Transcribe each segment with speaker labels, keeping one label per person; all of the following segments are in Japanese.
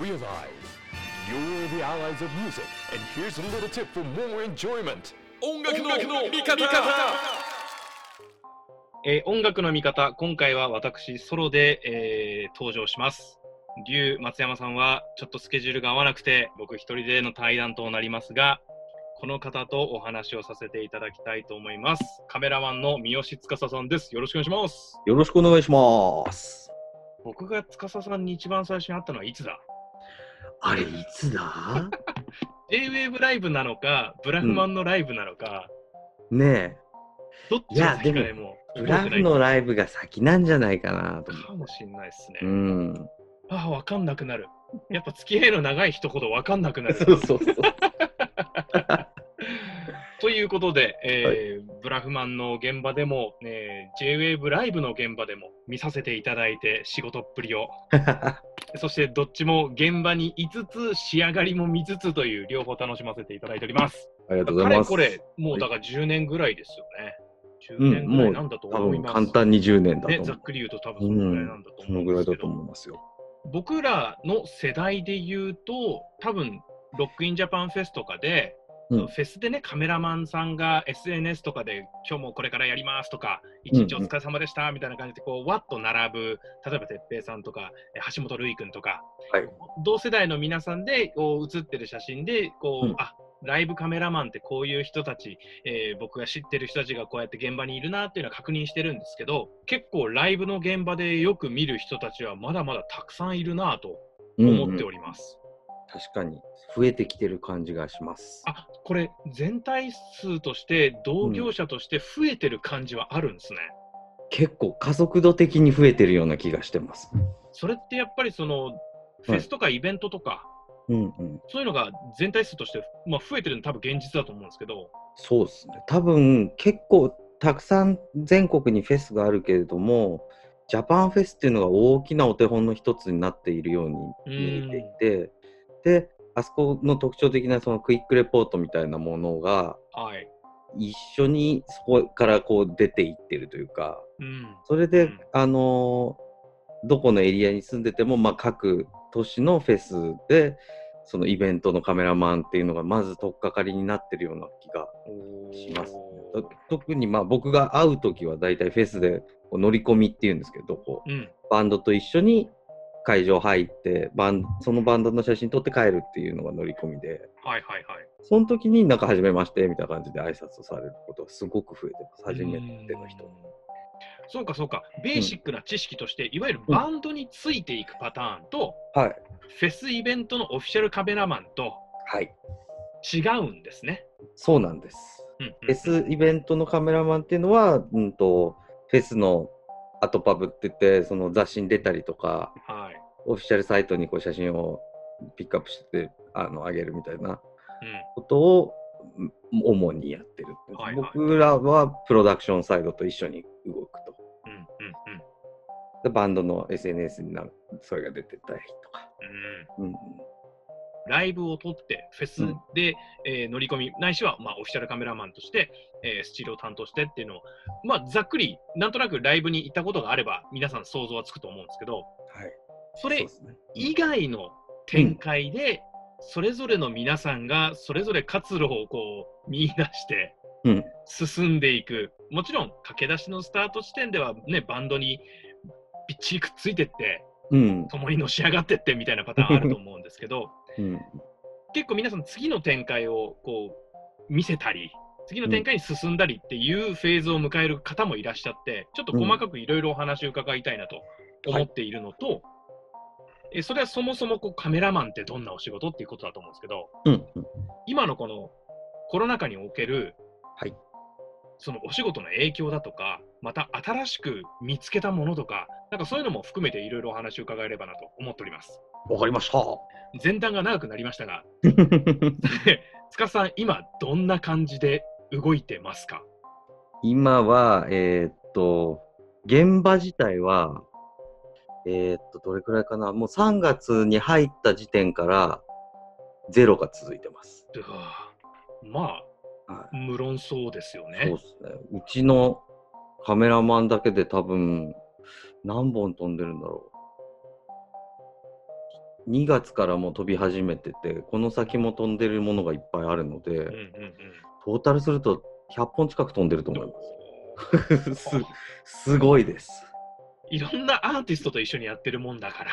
Speaker 1: realize you're the allies of music, and here's a little tip for more enjoyment. 音楽の味方
Speaker 2: えー音楽の見方、今回は私ソロで、えー登場します。龍松山さんはちょっとスケジュールが合わなくて、僕一人での対談となりますが、この方とお話をさせていただきたいと思います。カメラマンの三好司さんです。よろしくお願いします。
Speaker 3: よろしくお願いします。
Speaker 2: 僕が司さんに一番最初に会ったのはいつだ？
Speaker 3: あれ、いつだ
Speaker 2: ?J-Wave ライブなのか、ブラフマンのライブなのか、
Speaker 3: ね
Speaker 2: どっちが先か
Speaker 3: で
Speaker 2: でも
Speaker 3: え、ブラフのライブが先なんじゃないかなと思
Speaker 2: かもしんないですね。
Speaker 3: う。うん。
Speaker 2: ああ、わかんなくなる。やっぱ付き合いの長い人ほどわかんなくなる。
Speaker 3: そうそうそう。
Speaker 2: ということで、えーブラフマンの現場でも、えー J-Wave ライブの現場でも見させていただいて、仕事っぷりを。そして、どっちも現場にいつつ、仕上がりも見つつという、両方楽しませていただいております。
Speaker 3: ありがとうございます。
Speaker 2: かれこれ、もうだから10年ぐらいですよね。10年ぐらいなんだと思います。
Speaker 3: 簡単に10年だと
Speaker 2: ね。ざっくり言うと多分そのぐらいなんだと
Speaker 3: そ
Speaker 2: 思うんですけど、
Speaker 3: のぐらいだと思いますよ。
Speaker 2: 僕らの世代で言うと、多分ロックインジャパンフェスとかで、
Speaker 3: うん。
Speaker 2: フェスでね、カメラマンさんが SNS とかで、今日もこれからやりますとか、一日お疲れ様でしたみたいな感じで、こう、わっと並ぶ、例えば哲平さんとか、え橋本瑠衣君とか、
Speaker 3: はい。
Speaker 2: 同世代の皆さんでこう写ってる写真で、こう、
Speaker 3: うん。
Speaker 2: あライブカメラマンってこういう人たち、えー僕が知ってる人たちがこうやって現場にいるなっていうのは確認してるんですけど、結構ライブの現場でよく見る人たちはまだまだたくさんいるなと思ってお
Speaker 3: り
Speaker 2: ります。
Speaker 3: 確かに、増えてきてる感じがします。
Speaker 2: あこれ、全体数として、同業者として増えてる感じはあるんですね。
Speaker 3: 結構加速度的に増えてるような気がしてます。
Speaker 2: それってやっぱりその、フェスとかイベントとか、
Speaker 3: うんうん。
Speaker 2: そういうのが全体数として、まあ、増えてるの多分現実だと思うんですけど、
Speaker 3: そうですね。多分結構たくさん全国にフェスがあるけれども、ジャパンフェスっていうのが大きなお手本の一つになっているように見えていて、で、あそこの特徴的なそのクイックレポートみたいなものが
Speaker 2: はい。
Speaker 3: 一緒にそこからこう出ていってるというか、
Speaker 2: うん。
Speaker 3: それで、
Speaker 2: うん
Speaker 3: あのーどこのエリアに住んでても、まあ、各都市のフェスで、そのイベントのカメラマンっていうのがまず取っかかりになってるような気がしますね。と特にまあ僕が会うときは大体フェスで乗り込みっていうんですけど、こう
Speaker 2: うん。
Speaker 3: バンドと一緒に会場入ってバン、そのバンドの写真撮って帰るっていうのが乗り込みで、
Speaker 2: はいはいはい。
Speaker 3: その時になんか初めましてみたいな感じで挨拶をされることがすごく増えてます。初めての人
Speaker 2: うん。そうかそうか、ベーシックな知識として、いわゆるバンドについていくパターンと、
Speaker 3: はい。
Speaker 2: フェスイベントのオフィシャルカメラマンと
Speaker 3: はい。
Speaker 2: 違うんですね。
Speaker 3: そうなんです。
Speaker 2: うんうん
Speaker 3: フェスイベントのカメラマンっていうのは、うんと、フェスのアトパブって言って、その雑誌に出たりとか、
Speaker 2: はい。
Speaker 3: オフィシャルサイトにこう写真をピックアップしてあの上げるみたいな
Speaker 2: うん
Speaker 3: ことをうん主にやってる。
Speaker 2: はいはい
Speaker 3: 僕らはプロダクションサイドと一緒に動くと。
Speaker 2: うんうん
Speaker 3: でバンドの SNS になるそれが出てたりとか。
Speaker 2: うんうん
Speaker 3: うん
Speaker 2: ライブを撮って、フェスで、えー乗り込み、ないしは、まあ、オフィシャルカメラマンとして、えースチールを担当してっていうのを、まあ、ざっくり、なんとなくライブに行ったことがあれば、皆さん想像はつくと思うんですけど、
Speaker 3: はい。
Speaker 2: それ。以外の展開で、それぞれの皆さんがそれぞれ活路をこう見出して
Speaker 3: うん
Speaker 2: 進んでいく、もちろん駆け出しのスタート地点では、ね、バンドにびっちりくっついてって、
Speaker 3: うん。
Speaker 2: 共にのし上がってってみたいなパターンあると思うんですけど、
Speaker 3: うん。
Speaker 2: 結構皆さん次の展開をこう見せたり、次の展開に進んだりっていうフェーズを迎える方もいらっしゃって、ちょっと細かくいろいろお話を伺いたいなと思っているのと、えそれはそもそもこうカメラマンってどんなお仕事っていうことだと思うんですけど、
Speaker 3: うん。
Speaker 2: 今のこのコロナ禍における、
Speaker 3: はい
Speaker 2: そのお仕事の影響だとか、また新しく見つけたものとか、なんかそういうのも含めていろいろお話を伺えればなと思っております。
Speaker 3: わかりました。
Speaker 2: 前段が長くなりましたが、塚さん、今どんな感じで動いてますか？
Speaker 3: 今は、えーっと、現場自体は、えーっと、どれくらいかな、もう3月に入った時点から、ゼロが続いてます。
Speaker 2: ま
Speaker 3: は
Speaker 2: あ、無論そうですよ
Speaker 3: そう
Speaker 2: ね。
Speaker 3: ですね。うちのカメラマンだけで多分、何本飛んでるんだろう。2月からもう飛び始めてて、この先も飛んでるものがいっぱいあるので、
Speaker 2: うんうんうん。
Speaker 3: トータルすると100本近く飛んでると思います。すすごいです。
Speaker 2: いろんなアーティストと一緒にやってるもんだから、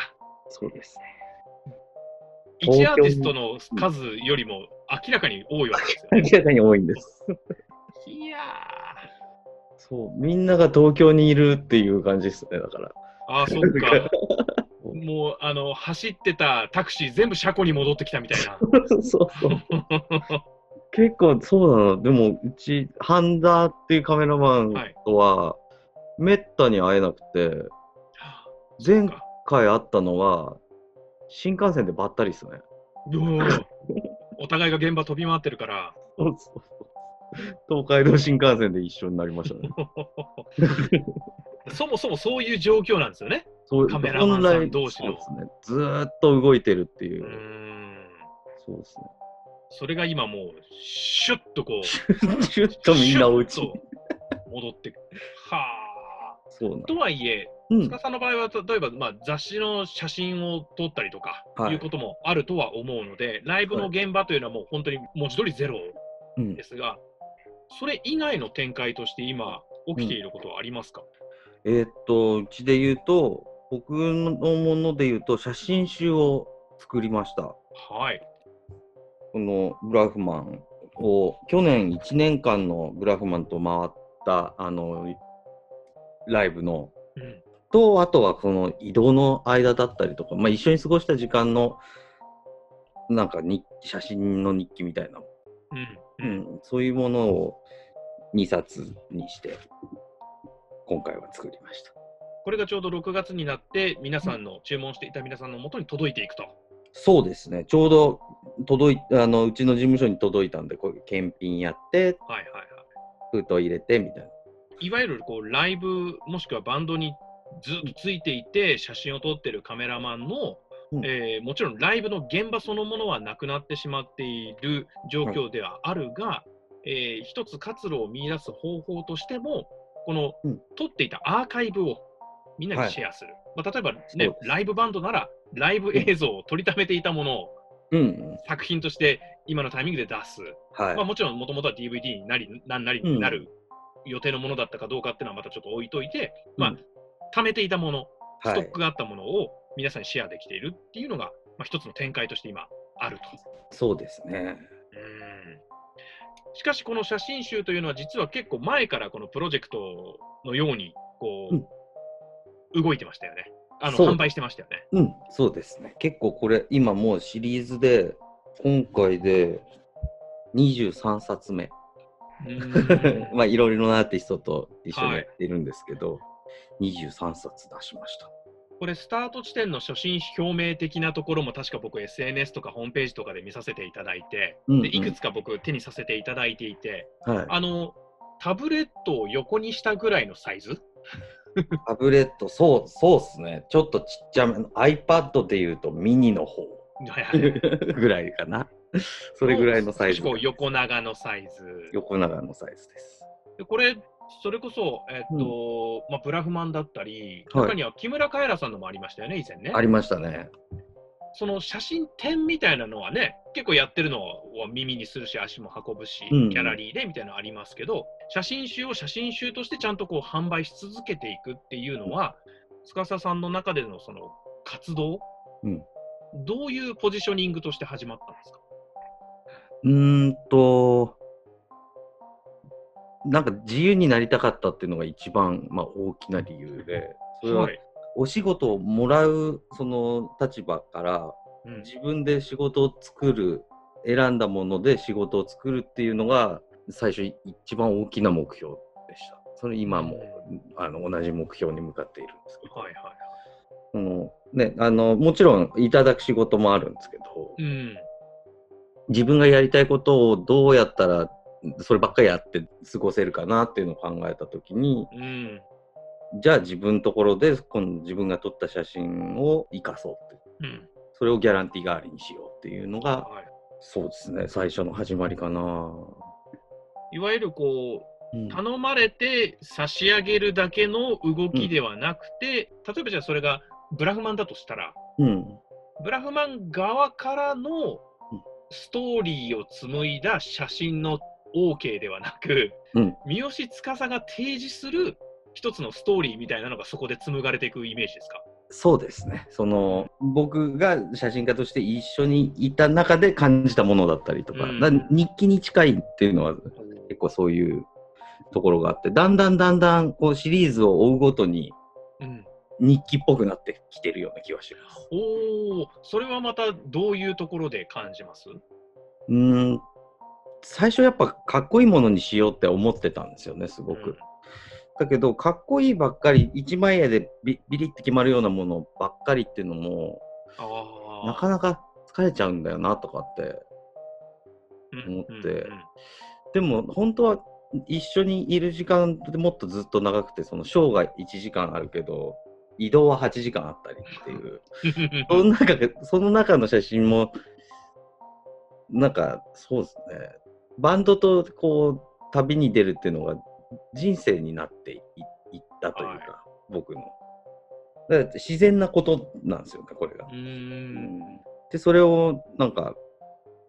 Speaker 3: そうです。
Speaker 2: 1アーティストの数よりも明らかに多いわけですよね。
Speaker 3: 明らかに多いんです。
Speaker 2: いや
Speaker 3: そう、みんなが東京にいるっていう感じですね、だから。
Speaker 2: ー、ああ、そっか。もう、あの、走ってたタクシー全部車庫に戻ってきたみたいな。
Speaker 3: そうそう。結構そうなの。でも、うち、ハンダっていうカメラマンとは、めったに会えなくて、前回会ったのは、新幹線でばったりですね。
Speaker 2: うおお互いが現場飛び回ってるから。
Speaker 3: そうそう東海道新幹線で一緒になりましたね。
Speaker 2: そもそもそういう状況なんですよね。
Speaker 3: そう
Speaker 2: カメラマンさん同士の
Speaker 3: ですね。ずーっと動いてるっていうう。そうですね。
Speaker 2: それが今もう、シュッとこう、
Speaker 3: シュッとみんなおうち
Speaker 2: 戻って。はあ。とはいえ、
Speaker 3: うん。
Speaker 2: 塚さんの場合は、例えば、まあ、雑誌の写真を撮ったりとか、
Speaker 3: はい。
Speaker 2: い、うこともあるとは思うので、ライブの現場というのはもう本当に文字通りゼロ
Speaker 3: うん。
Speaker 2: ですが、それ以外の展開として今、起きていることはありますか、
Speaker 3: えーっと、うちで言うと、僕のもので言うと、写真集を作りました。
Speaker 2: はい。
Speaker 3: このグラフマンを、去年1年間のグラフマンと回った、あの、ライブの、
Speaker 2: うん。
Speaker 3: と、あとはその移動の間だったりとか、まあ、一緒に過ごした時間の、なんか日写真の日記みたいな、
Speaker 2: うん。
Speaker 3: う
Speaker 2: うん。
Speaker 3: ん、そういうものを2冊にして、今回は作りました。
Speaker 2: これがちょうど6月になって、皆さんの、注文していた皆さんのもとに届いていくと。
Speaker 3: そうですね、ちょうど届いあのうちの事務所に届いたんで、こう検品やって、
Speaker 2: はいはいはい。
Speaker 3: 封筒入れてみたいな。
Speaker 2: いわゆるこうライブもしくはバンドにずっとついていて写真を撮ってるカメラマンの、
Speaker 3: うん。
Speaker 2: えーもちろんライブの現場そのものはなくなってしまっている状況ではあるが、えー一つ活路を見出す方法としてもこの、
Speaker 3: うん。
Speaker 2: 撮っていたアーカイブをみんなにシェアする、まあ、例えば、ね
Speaker 3: で、す。
Speaker 2: ライブバンドならライブ映像を撮りためていたものを
Speaker 3: うん、
Speaker 2: 作品として今のタイミングで出す、
Speaker 3: はい。
Speaker 2: まあ、もちろんもともとは DVD になり何なりになる予定のものだったかどうかっていうのはまたちょっと置いといて、まあ
Speaker 3: うん、
Speaker 2: 貯めていたもの、ス
Speaker 3: はい
Speaker 2: トックがあったものを皆さんにシェアできているっていうのが、まあ、一つの展開として今あると。
Speaker 3: そうですね。
Speaker 2: うんしかし、この写真集というのは実は結構前からこのプロジェクトのようにこう、動いてましたよね。あの販売してましたよね。
Speaker 3: うん、そうですね。結構これ、今もうシリーズで、今回で23冊目。
Speaker 2: うん
Speaker 3: まあ、いろいろなアーティストと一緒にやってるんですけど、23冊出しました。
Speaker 2: これ、スタート地点の初心表明的なところも確か僕 SNS とかホームページとかで見させていただいて、
Speaker 3: うんうん
Speaker 2: でいくつか僕手にさせていただいていて、
Speaker 3: はい。
Speaker 2: あの、タブレットを横にしたぐらいのサイズ？
Speaker 3: タブレット、そう、そうっすね。ちょっとちっちゃめの iPad でいうとミニの方
Speaker 2: はいはい
Speaker 3: ぐらいかな。それぐらいのサイズ
Speaker 2: 横長のサイズ。
Speaker 3: 横長のサイズです。
Speaker 2: でこれ、それこそ、えっと、まあ、ブラフマンだったり、
Speaker 3: はい
Speaker 2: 中には木村カエラさんのもありましたよね、以前ね。
Speaker 3: ありましたね。
Speaker 2: その写真展みたいなのはね、結構やってるのは耳にするし、足も運ぶし、
Speaker 3: うん
Speaker 2: ギャラリーでみたいなのありますけど、写真集を写真集としてちゃんとこう販売し続けていくっていうのは、司さんの中でのその活動、
Speaker 3: うん
Speaker 2: どういうポジショニングとして始まったんですか？
Speaker 3: うーんと、なんか自由になりたかったっていうのが一番、まあ、大きな理由で、それは
Speaker 2: はい。
Speaker 3: お仕事をもらうその立場から
Speaker 2: うん
Speaker 3: 自分で仕事を作る選んだもので仕事を作るっていうのが最初一番大きな目標でした。それ今もあの同じ目標に向かっているんですけど、
Speaker 2: はいはい。
Speaker 3: そのね、あのもちろんいただく仕事もあるんですけど、
Speaker 2: うん。
Speaker 3: 自分がやりたいことをどうやったらそればっかりやって過ごせるかなっていうのを考えた時に
Speaker 2: うん。
Speaker 3: じゃあ自分のところでこの自分が撮った写真を生かそうって
Speaker 2: うん。
Speaker 3: それをギャランティー代わりにしようっていうのが
Speaker 2: はい
Speaker 3: そうですね最初の始まりかな。
Speaker 2: いわゆるこう、
Speaker 3: うん
Speaker 2: 頼まれて差し上げるだけの動きではなくて、例えばじゃあそれがブラフマンだとしたら、
Speaker 3: うん
Speaker 2: ブラフマン側からのストーリーを紡いだ写真の OK ではなく、
Speaker 3: うん。
Speaker 2: 三好司が提示する一つのストーリーみたいなのがそこで紡がれていくイメージですか？
Speaker 3: そうですね。その、僕が写真家として一緒にいた中で感じたものだったりとか、
Speaker 2: うん。
Speaker 3: だ日記に近いっていうのは結構そういうところがあって、だんだんだんだんこうシリーズを追うごとに
Speaker 2: うん、
Speaker 3: 日記っぽくなってきてるような気はします。
Speaker 2: おお、それはまたどういうところで感じます？
Speaker 3: うーん、最初やっぱかっこいいものにしようって思ってたんですよね、すごく。だけど、かっこいいばっかり、一枚絵でビビリって決まるようなものばっかりっていうのも、なかなか疲れちゃうんだよなとかって。思ってでも、本当は一緒にいる時間ってもっとずっと長くて、そのショーが1時間あるけど、移動は8時間あったりっていう。その中で、その中の写真も、なんか、そうですね。バンドとこう、旅に出るっていうのが人生になっていいったというか、僕の。だから自然なことなんですよね、これが
Speaker 2: う。ーん
Speaker 3: で、それをなんか、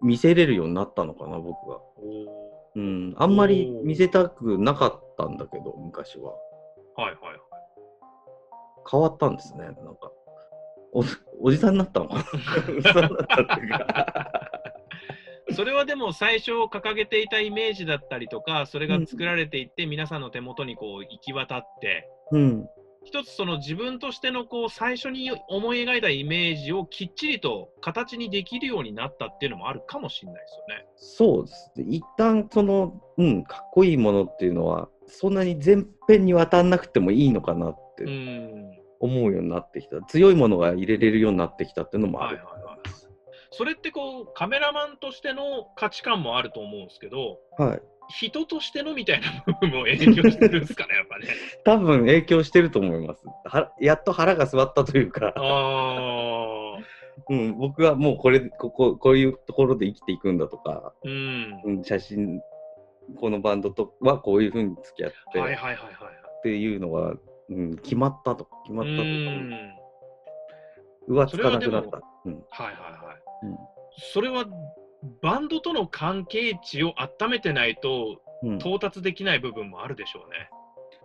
Speaker 3: 見せれるようになったのかな、僕が。
Speaker 2: お
Speaker 3: うん、あんまり見せたくなかったんだけど、昔は。
Speaker 2: ーはいはい
Speaker 3: 変わったんですね、なんか。おおじさんになったのかな。
Speaker 2: それはでも最初掲げていたイメージだったりとか、それが作られていって、皆さんの手元にこう行き渡って、
Speaker 3: うん。
Speaker 2: 一つその自分としてのこう最初に思い描いたイメージをきっちりと形にできるようになったっていうのもあるかもしれないですよね。
Speaker 3: そうですね。一旦その、うん、かっこいいものっていうのは、そんなに全編にわたんなくてもいいのかなっ
Speaker 2: う
Speaker 3: て
Speaker 2: ん。
Speaker 3: 思うようになってきた。強いものが入れれるようになってきたっていうのもある。
Speaker 2: はいはいはい。それってこうカメラマンとしての価値観もあると思うんですけど、
Speaker 3: はい。
Speaker 2: 人としてのみたいな部分も影響してるんですかね、やっぱね。
Speaker 3: 多分影響してると思います。はやっと腹が据わったというか、
Speaker 2: ああ。
Speaker 3: うん、僕はもうこれ、ここ、こういうところで生きていくんだとか、
Speaker 2: うん。
Speaker 3: うん、写真、このバンドとはこういうふうに付き合って、
Speaker 2: はいはいはいはい。
Speaker 3: っていうのが、うん、決まったとか、決まったとか、
Speaker 2: う
Speaker 3: つかなくなった。うん
Speaker 2: はいはいはい。
Speaker 3: うん
Speaker 2: それはバンドとの関係値を温めてないと
Speaker 3: うん、
Speaker 2: 到達できない部分もあるでしょうね。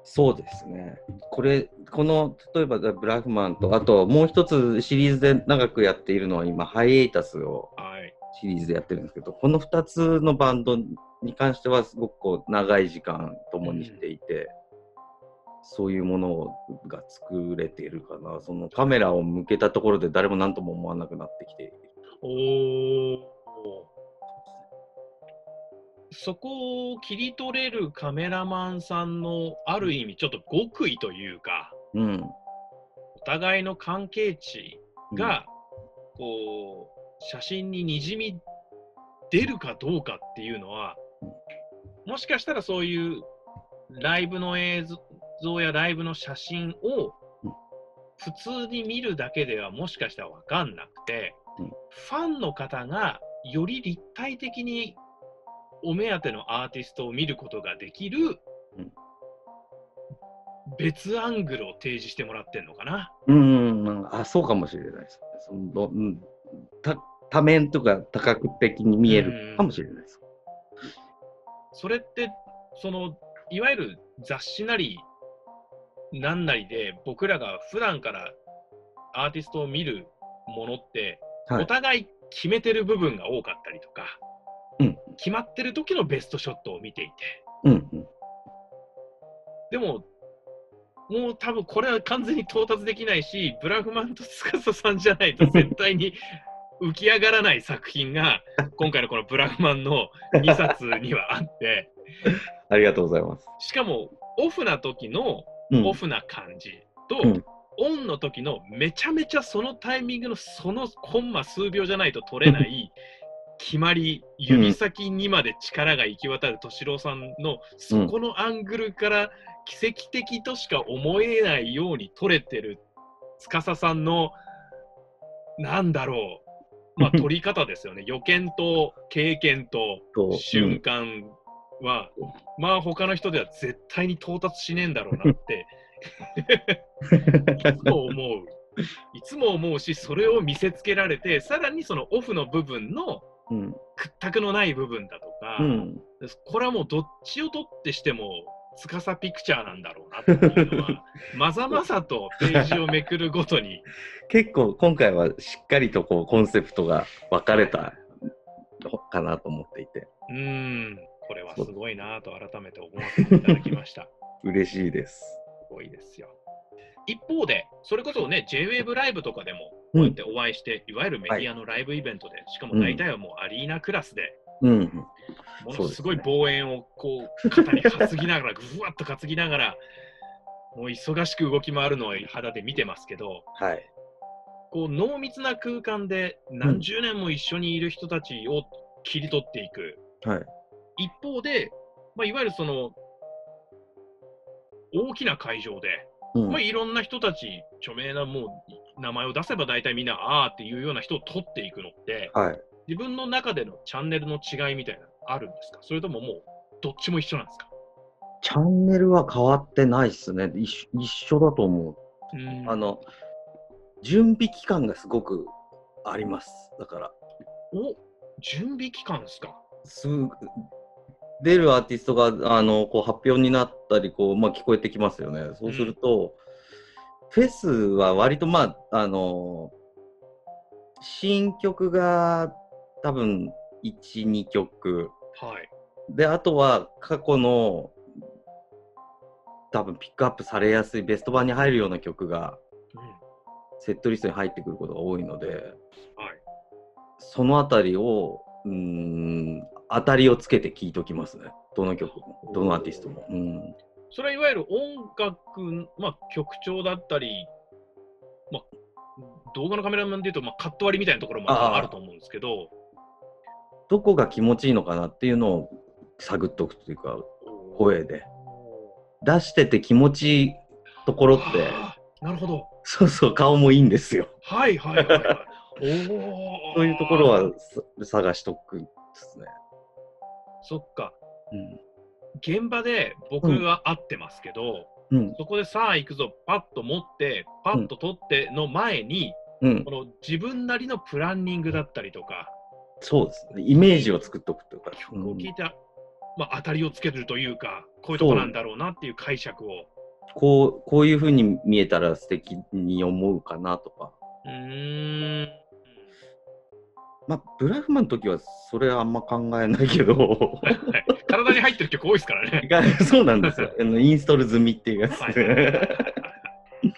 Speaker 3: そうですね。これ、この、例えばブラフマンと、あともう一つシリーズで長くやっているのは今、ハイエイタスを
Speaker 2: はい。
Speaker 3: シリーズでやってるんですけど、この2つのバンドに関してはすごくこう長い時間共にしていて、そういうものが作れているかな。そのカメラを向けたところで誰も何とも思わなくなってきている。
Speaker 2: おお。そこを切り取れるカメラマンさんのある意味ちょっと極意というか、
Speaker 3: うん。
Speaker 2: お互いの関係値が、こう写真ににじみ出るかどうかっていうのは、もしかしたらそういうライブの映像やライブの写真を
Speaker 3: うん
Speaker 2: 普通に見るだけではもしかしたら分かんなくて、
Speaker 3: うん
Speaker 2: ファンの方がより立体的にお目当てのアーティストを見ることができる
Speaker 3: うん
Speaker 2: 別アングルを提示してもらってんのかな？
Speaker 3: うん、うんあ、そうかもしれないです。そのうん、た多面とか多角的に見えるかもしれないです。
Speaker 2: それって、その、いわゆる雑誌なり、なんなりで、僕らが普段からアーティストを見るものって、
Speaker 3: はい
Speaker 2: お互い決めてる部分が多かったりとか、
Speaker 3: うん
Speaker 2: 決まってる時のベストショットを見ていて、
Speaker 3: うん、うん。
Speaker 2: でも、もう多分これは完全に到達できないし、ブラフマンと司さんじゃないと絶対に浮き上がらない作品が、今回のこのブラフマンの2冊にはあって、
Speaker 3: ありがとうございます。
Speaker 2: しかもオフな時の
Speaker 3: うん
Speaker 2: オフな感じと、
Speaker 3: うん。
Speaker 2: オンの時のめちゃめちゃそのタイミングのそのコンマ数秒じゃないと取れない決まり、指先にまで力が行き渡る敏郎さんのそこのアングルから奇跡的としか思えないように取れてる司さんのなんだろう、まあ、取り方ですよね。予見と経験と
Speaker 3: と
Speaker 2: 瞬間は、まあ他の人では絶対に到達しねえんだろうなって そう思う。いつも思うし、それを見せつけられて、さらにそのオフの部分の
Speaker 3: うん。
Speaker 2: 屈託のない部分だとか、
Speaker 3: うん。
Speaker 2: これはもうどっちを取ってしても、司ピクチャーなんだろうなっていうのは、まざまざとページをめくるごとに、
Speaker 3: 結構今回はしっかりとこうコンセプトが分かれたのかなと思っていて、
Speaker 2: うーん、これはすごいなと改めて思わせていただきました。
Speaker 3: 嬉しいです。
Speaker 2: すごいですよ。一方で、それこそね、JWAVE ライブとかでも、こ
Speaker 3: う
Speaker 2: うやってお会いして、いわゆるメディアのライブイベントで、しかも大体はもうアリーナクラスで、
Speaker 3: うん。
Speaker 2: ものすごい望遠をこう肩に担ぎながら、ぐわっと担ぎながら、もう忙しく動き回るのを肌で見てますけど、
Speaker 3: はい。
Speaker 2: こう濃密な空間で何十年も一緒にいる人たちを切り取っていく。
Speaker 3: はい。
Speaker 2: 一方で、まあ、いわゆるその大きな会場で、
Speaker 3: うん
Speaker 2: まあ、いろんな人たち、著名なもう名前を出せば大体みんな、あーっていうような人を取っていくのって、
Speaker 3: はい。
Speaker 2: 自分の中でのチャンネルの違いみたいなのあるんですか？それとももう、どっちも一緒なんですか？
Speaker 3: チャンネルは変わってないっすね。一緒一緒だと思う。
Speaker 2: うん
Speaker 3: あの、準備期間がすごくあります。だから、
Speaker 2: お準備期間ですか？
Speaker 3: すぐ出るアーティストがあのこう発表になったりこう、まあ、聞こえてきますよね。そうすると、フェスは割とまあ、あの新曲が多分1、2曲。
Speaker 2: はい。
Speaker 3: で、あとは過去の多分ピックアップされやすいベスト版に入るような曲が
Speaker 2: うん
Speaker 3: セットリストに入ってくることが多いので、
Speaker 2: はい。
Speaker 3: そのあたりを、うーん、当たりをつけて聴いときますね。どの曲も、どのアーティストも。うん、
Speaker 2: それはいわゆる音楽、まあ、曲調だったり、まあ、動画のカメラマンでいうと、まあ、カット割りみたいなところも
Speaker 3: あ
Speaker 2: ると思うんですけど、
Speaker 3: どこが気持ちいいのかなっていうのを探っておくというか、声で。出してて気持ちいいところって、
Speaker 2: なるほど。
Speaker 3: そうそう、顔もいいんですよ。
Speaker 2: はいはいはい、はい。おお。
Speaker 3: そういうところはさ探しとくんですね。
Speaker 2: そっか。
Speaker 3: うん。
Speaker 2: 現場で僕が会ってますけど、
Speaker 3: うん。
Speaker 2: そこでさあ行くぞ、パッと持って、パッと取っての前に、
Speaker 3: うん。
Speaker 2: この自分なりのプランニングだったりとか、
Speaker 3: そうですね。イメージを作っておくというか。
Speaker 2: 曲を聴いて、まあ、当たりをつけるというか、こういうとこなんだろうなっていう解釈を。
Speaker 3: こう、こういうふうに見えたら素敵に思うかなとか。
Speaker 2: うーん。
Speaker 3: まあ、ブラフマンの時はそれはあんま考えないけど、
Speaker 2: は い体に入ってる曲多いですからね。
Speaker 3: そうなんですよ。あのインストール済みっていうやつ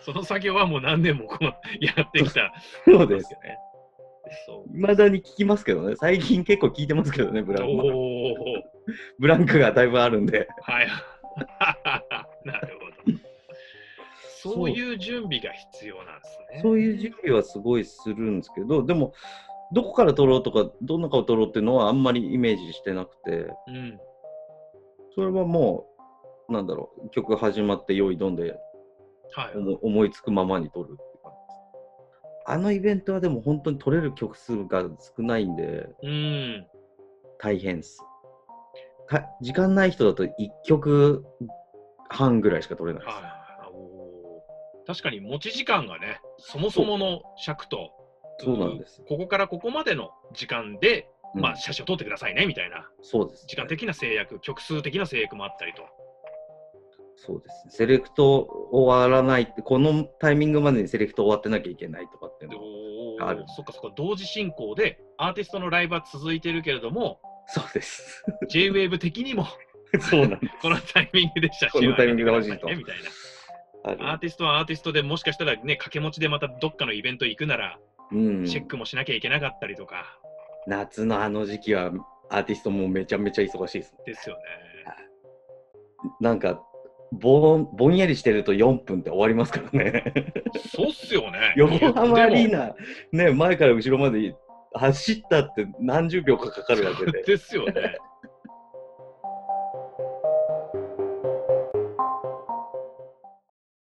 Speaker 2: その作業はもう何年もこうやってきた。
Speaker 3: そうです
Speaker 2: よね。
Speaker 3: いまだに聞きますけどね。最近結構聞いてますけどね、ブラフマン。ブランクがだいぶあるんで。
Speaker 2: はい。なるほど。そういう準備が必要なんですね。
Speaker 3: そういう準備はすごいするんですけど、でも、どこから撮ろうとか、どんな顔撮ろうっていうのはあんまりイメージしてなくて、
Speaker 2: うん。
Speaker 3: それはもう、なんだろう、曲始まって用意どんで
Speaker 2: はい。
Speaker 3: 思思いつくままに撮るって感じです。あのイベントはでも本当に撮れる曲数が少ないんで、
Speaker 2: うん。
Speaker 3: 大変っす。か時間ない人だと1曲半ぐらいしか撮れないです。
Speaker 2: はい。確かに持ち時間がね、そもそもの尺と、
Speaker 3: そうなんです。
Speaker 2: ここからここまでの時間で、
Speaker 3: うん
Speaker 2: まあ、写真を撮ってくださいねみたいな、
Speaker 3: そうです、
Speaker 2: 時間的な制約、曲数的な制約もあったりと。
Speaker 3: そうです。セレクト終わらないって、このタイミングまでにセレクト終わってなきゃいけないとかっていうのは
Speaker 2: お
Speaker 3: ある
Speaker 2: ーそっかそっか、同時進行で、アーティストのライブは続いてるけれども、
Speaker 3: そうです。
Speaker 2: JWAVE 的にも、
Speaker 3: そうなんです。
Speaker 2: このタイミングで写真を
Speaker 3: このタイミングで欲しいと
Speaker 2: みたい
Speaker 3: あ
Speaker 2: な。アーティストはアーティストでもしかしたらね、掛け持ちでまたどっかのイベント行くなら、
Speaker 3: うん、
Speaker 2: チェックもしなきゃいけなかったりとか、
Speaker 3: 夏のあの時期はアーティストもめちゃめちゃ忙しいです。
Speaker 2: ですよね。
Speaker 3: なんかぼん、ぼんやりしてると4分って終わりますからね。
Speaker 2: そうっすよね。
Speaker 3: 横浜アリーナ、ね、前から後ろまで走ったって何十秒かかかるわけで。
Speaker 2: ですよね。